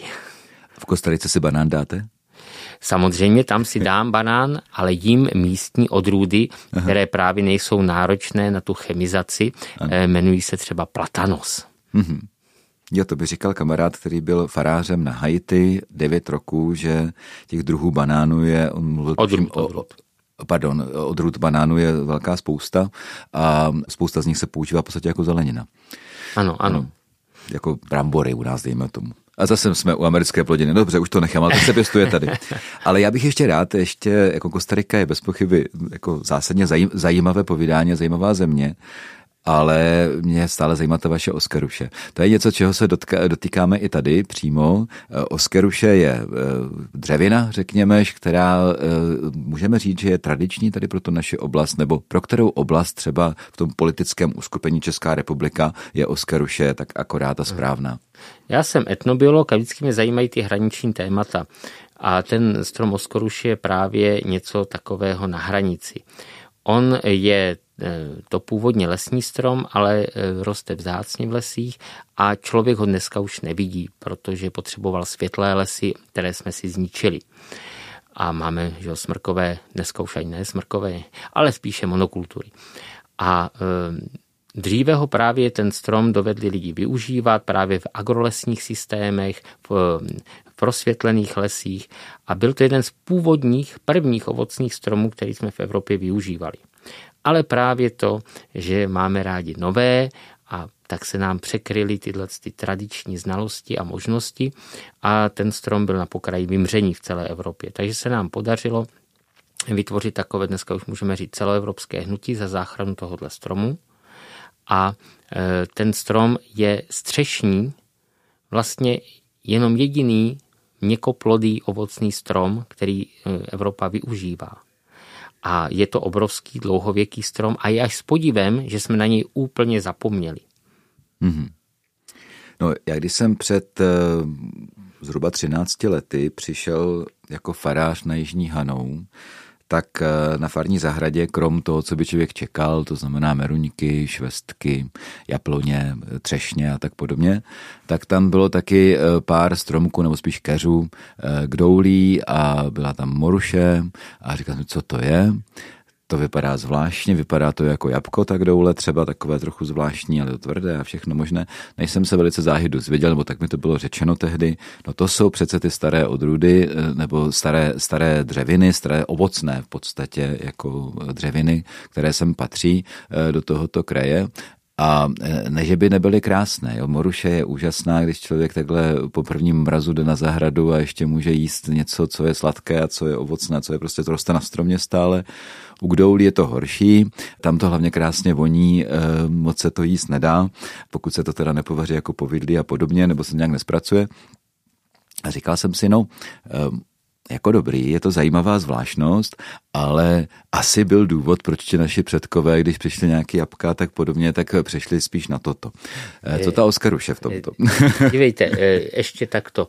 [SPEAKER 1] V Kostarice si banán dáte?
[SPEAKER 2] Samozřejmě tam si dám banán, ale jím místní odrůdy, Aha. které právě nejsou náročné na tu chemizaci, Aha. Eh, jmenují se třeba platanos. Mhm.
[SPEAKER 1] Jo, to by říkal kamarád, který byl farářem na Haiti 9 roků, že těch druhů banánů je, on mluvil
[SPEAKER 2] odrůd, o, odrůd
[SPEAKER 1] pardon, odrůd banánů je velká spousta a spousta z nich se používá v podstatě jako zelenina.
[SPEAKER 2] Ano, ano.
[SPEAKER 1] Jako brambory u nás, dejme tomu. A zase jsme u americké plodiny. Dobře, už to nechám, ale to se pěstuje tady. Ale já bych ještě rád, ještě jako Kostarika je bez pochyby jako zásadně zajímavé povídání, zajímavá země ale mě stále zajímá ta vaše Oscaruše. To je něco, čeho se dotka, dotýkáme i tady přímo. Eh, Oscaruše je eh, dřevina, řekněme, která eh, můžeme říct, že je tradiční tady pro to naši oblast, nebo pro kterou oblast třeba v tom politickém uskupení Česká republika je Oscaruše tak akorát a správná.
[SPEAKER 2] Já jsem etnobiolog a vždycky mě zajímají ty hraniční témata. A ten strom Oskoruš je právě něco takového na hranici. On je to původně lesní strom, ale roste vzácně v lesích a člověk ho dneska už nevidí, protože potřeboval světlé lesy, které jsme si zničili. A máme že smrkové, dneska už ani ne smrkové, ale spíše monokultury. A Dříve ho právě ten strom dovedli lidi využívat právě v agrolesních systémech, v prosvětlených lesích a byl to jeden z původních prvních ovocných stromů, který jsme v Evropě využívali. Ale právě to, že máme rádi nové a tak se nám překryly tyhle ty tradiční znalosti a možnosti a ten strom byl na pokraji vymření v celé Evropě. Takže se nám podařilo vytvořit takové, dneska už můžeme říct, celoevropské hnutí za záchranu tohohle stromu a e, ten strom je střešní, vlastně jenom jediný měkoplodý ovocný strom, který e, Evropa využívá. A je to obrovský dlouhověký strom a je až s podivem, že jsme na něj úplně zapomněli.
[SPEAKER 1] Mm-hmm. No, já když jsem před uh, zhruba 13 lety přišel jako farář na Jižní Hanou, tak eh, na farní zahradě, krom toho, co by člověk čekal, to znamená meruňky, švestky, jabloně, třešně a tak podobně, tak tam bylo taky eh, pár stromků, nebo spíš keřů, k doulí a byla tam moruše a říkal jsem, co to je to vypadá zvláštně, vypadá to jako jabko tak doule, třeba takové trochu zvláštní, ale to tvrdé a všechno možné. Než jsem se velice záhy dozvěděl, nebo tak mi to bylo řečeno tehdy, no to jsou přece ty staré odrůdy, eh, nebo staré, staré dřeviny, staré ovocné v podstatě jako dřeviny, které sem patří eh, do tohoto kraje a ne, že by nebyly krásné. Jo. Moruše je úžasná, když člověk takhle po prvním mrazu jde na zahradu a ještě může jíst něco, co je sladké a co je ovocné, co je prostě to roste na stromě stále. U Gdoulí je to horší, tam to hlavně krásně voní, e, moc se to jíst nedá, pokud se to teda nepovaří jako povidlí a podobně, nebo se nějak nespracuje. A říkal jsem si, no, e, jako dobrý, je to zajímavá zvláštnost, ale asi byl důvod, proč ti naši předkové, když přišli nějaký jabka, tak podobně, tak přešli spíš na toto. Eh, co ta Oskaruše v tomto?
[SPEAKER 2] Eh, dívejte, eh, ještě takto.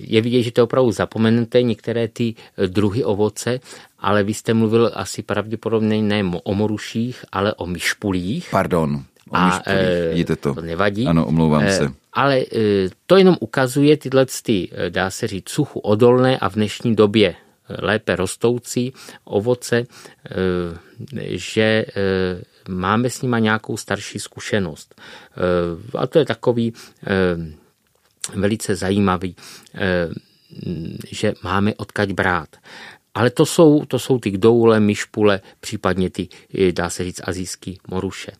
[SPEAKER 2] Je vidět, že to opravdu zapomenete některé ty druhy ovoce, ale vy jste mluvil asi pravděpodobně ne o moruších, ale o myšpulích.
[SPEAKER 1] Pardon. A Vidíte to?
[SPEAKER 2] To nevadí.
[SPEAKER 1] Ano, omlouvám se
[SPEAKER 2] ale e, to jenom ukazuje tyhle, ty, dá se říct, suchu odolné a v dnešní době lépe rostoucí ovoce, že máme s nima nějakou starší zkušenost. A to je takový velice zajímavý, že máme odkaď brát. Ale to jsou, to jsou ty doule, myšpule, případně ty, dá se říct, azijský moruše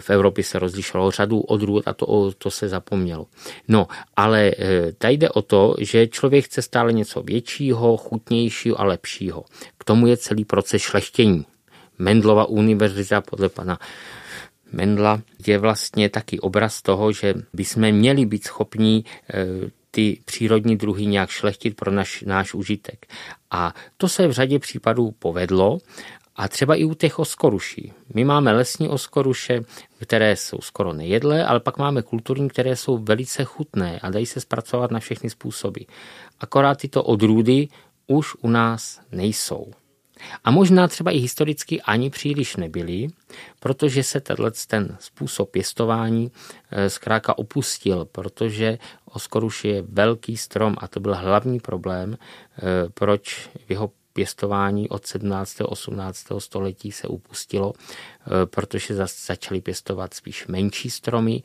[SPEAKER 2] v Evropě se rozlišovalo řadu odrůd a to, to se zapomnělo. No, ale eh, tady jde o to, že člověk chce stále něco většího, chutnějšího a lepšího. K tomu je celý proces šlechtění. Mendlova univerzita podle pana Mendla je vlastně taky obraz toho, že bychom měli být schopní eh, ty přírodní druhy nějak šlechtit pro naš, náš užitek. A to se v řadě případů povedlo a třeba i u těch oskoruší. My máme lesní oskoruše, které jsou skoro nejedlé, ale pak máme kulturní, které jsou velice chutné a dají se zpracovat na všechny způsoby. Akorát tyto odrůdy už u nás nejsou. A možná třeba i historicky ani příliš nebyly, protože se tenhle ten způsob pěstování eh, zkrátka opustil, protože oskoruš je velký strom a to byl hlavní problém, eh, proč v jeho pěstování od 17. a 18. století se upustilo, eh, protože začali pěstovat spíš menší stromy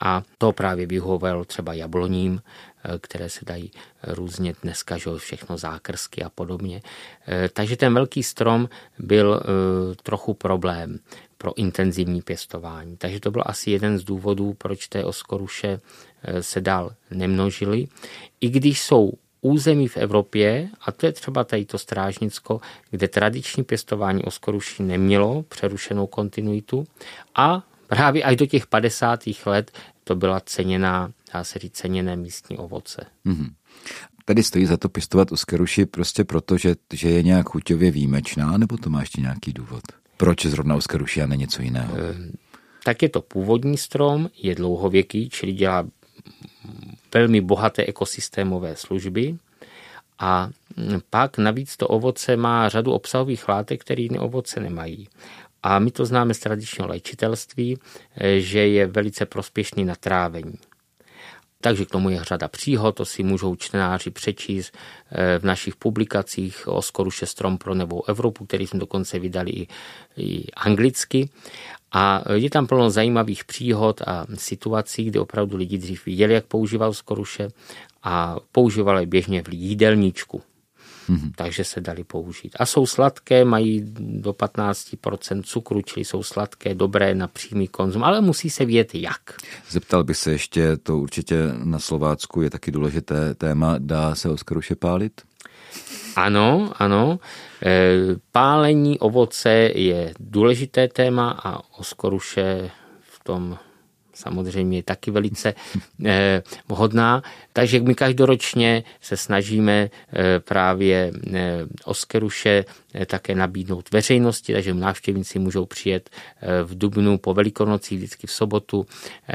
[SPEAKER 2] a to právě vyhovovalo třeba jabloním, eh, které se dají různě dneska, že všechno zákrsky a podobně. Eh, takže ten velký strom byl trochu problém pro intenzivní pěstování. Takže to byl asi jeden z důvodů, proč té oskoruše se dál nemnožily. I když jsou území v Evropě, a to je třeba tady to Strážnicko, kde tradiční pěstování oskoruší nemělo přerušenou kontinuitu a právě až do těch 50. let to byla ceněná, dá se říct, ceněné místní ovoce. Mm-hmm.
[SPEAKER 1] Tady stojí za to pěstovat oskeruši prostě proto, že, že je nějak chuťově výjimečná, nebo to má ještě nějaký důvod? Proč zrovna oskeruši a ne něco jiného? E,
[SPEAKER 2] tak je to původní strom, je dlouhověký, čili dělá velmi bohaté ekosystémové služby a pak navíc to ovoce má řadu obsahových látek, které jiné ovoce nemají. a my to známe z tradičního léčitelství, že je velice prospěšný na trávení. Takže k tomu je řada příhod, to si můžou čtenáři přečíst v našich publikacích o Skoruše Strom pro Novou Evropu, který jsme dokonce vydali i, i anglicky. A je tam plno zajímavých příhod a situací, kde opravdu lidi dřív viděli, jak používal skoruše a používali běžně v jídelníčku. Mm-hmm. Takže se dali použít. A jsou sladké, mají do 15% cukru, čili jsou sladké, dobré na přímý konzum, ale musí se vědět jak.
[SPEAKER 1] Zeptal bych se ještě, to určitě na Slovácku je taky důležité téma, dá se oskaruše pálit?
[SPEAKER 2] Ano, ano. E, pálení ovoce je důležité téma a oskoruše v tom samozřejmě je taky velice eh, vhodná. Takže my každoročně se snažíme eh, právě eh, Oskeruše také nabídnout veřejnosti, takže návštěvníci můžou přijet v Dubnu po Velikonocích, vždycky v sobotu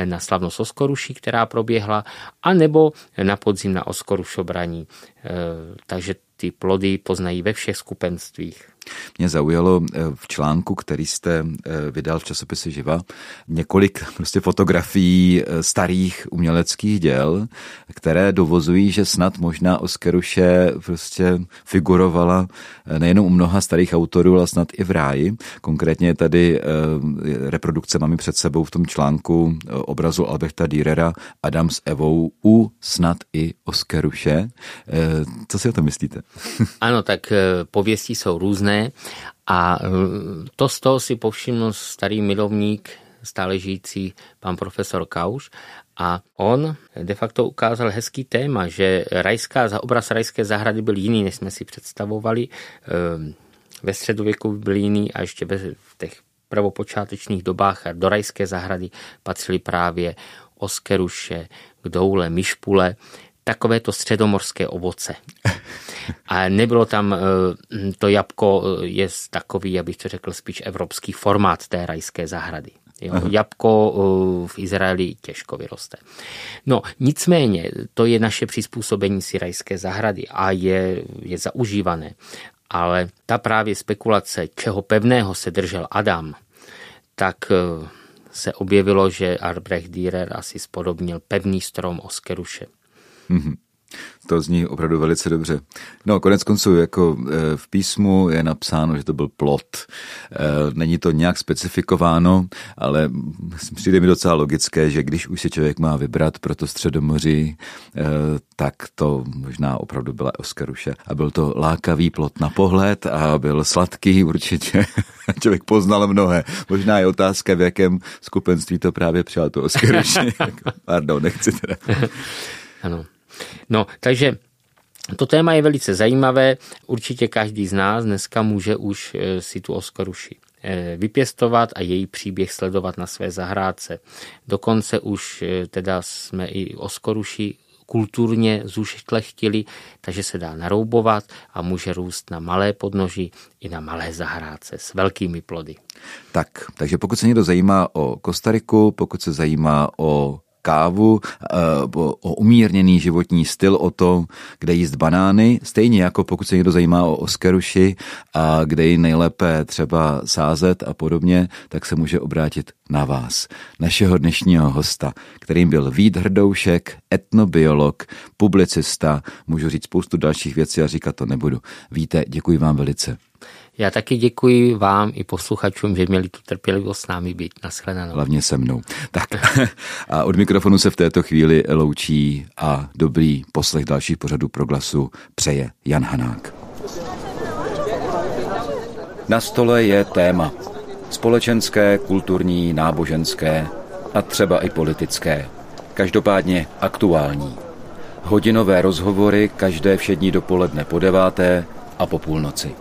[SPEAKER 2] na slavnost Oskoruší, která proběhla, anebo na podzim na Oskorušobraní. Takže ty plody poznají ve všech skupenstvích.
[SPEAKER 1] Mě zaujalo eh, v článku, který jste eh, vydal v časopise Živa, několik prostě fotografií eh, starých uměleckých děl, které dovozují, že snad možná Oskeruše prostě figurovala nejenom u mnoha starých autorů, ale snad i v ráji. Konkrétně tady reprodukce máme před sebou v tom článku obrazu Alberta Dürera Adam s Evou u snad i Oskeruše. Co si o to myslíte?
[SPEAKER 2] Ano, tak pověstí jsou různé různé a eh, to z toho si povšiml starý milovník, stále žijící pan profesor Kauš a on de facto ukázal hezký téma, že rajská, obraz rajské zahrady byl jiný, než jsme si představovali. Eh, ve středověku byl jiný a ještě v těch prvopočátečních dobách do rajské zahrady patřily právě oskeruše, kdoule, myšpule, takovéto středomorské ovoce. A nebylo tam, eh, to jabko eh, je takový, abych to řekl, spíš evropský formát té rajské zahrady. Jo, jabko eh, v Izraeli těžko vyroste. No, nicméně, to je naše přizpůsobení si rajské zahrady a je, je zaužívané. Ale ta právě spekulace, čeho pevného se držel Adam, tak se objevilo, že Albrecht Dürer asi spodobnil pevný strom Oskeruše. Mm-hmm.
[SPEAKER 1] To zní opravdu velice dobře. No, konec konců, jako e, v písmu je napsáno, že to byl plot. E, není to nějak specifikováno, ale přijde mi docela logické, že když už se člověk má vybrat pro to středomoří, e, tak to možná opravdu byla Oskaruše. A byl to lákavý plot na pohled a byl sladký určitě. člověk poznal mnohé. Možná je otázka, v jakém skupenství to právě přijal to Oskaruše. Pardon, nechci teda.
[SPEAKER 2] Ano. No, takže to téma je velice zajímavé. Určitě každý z nás dneska může už eh, si tu Oskaruši eh, vypěstovat a její příběh sledovat na své zahrádce. Dokonce už eh, teda jsme i Oskoruši kulturně zušlechtili, takže se dá naroubovat a může růst na malé podnoží i na malé zahrádce s velkými plody.
[SPEAKER 1] Tak, takže pokud se někdo zajímá o Kostariku, pokud se zajímá o kávu, eh, o umírněný životní styl, o to, kde jíst banány, stejně jako pokud se někdo zajímá o oskeruši a kde ji nejlépe třeba sázet a podobně, tak se může obrátit na vás, našeho dnešního hosta, kterým byl Vít Hrdoušek, etnobiolog, publicista, můžu říct spoustu dalších věcí a říkat to nebudu. Víte, děkuji vám velice.
[SPEAKER 2] Já taky děkuji vám i posluchačům, že měli tu trpělivost s námi být. Naschledanou.
[SPEAKER 1] Hlavně se mnou. Tak a od mikrofonu se v této chvíli loučí a dobrý poslech dalších pořadů glasu přeje Jan Hanák. Na stole je téma. Společenské, kulturní, náboženské a třeba i politické. Každopádně aktuální. Hodinové rozhovory každé všední dopoledne po deváté a po půlnoci.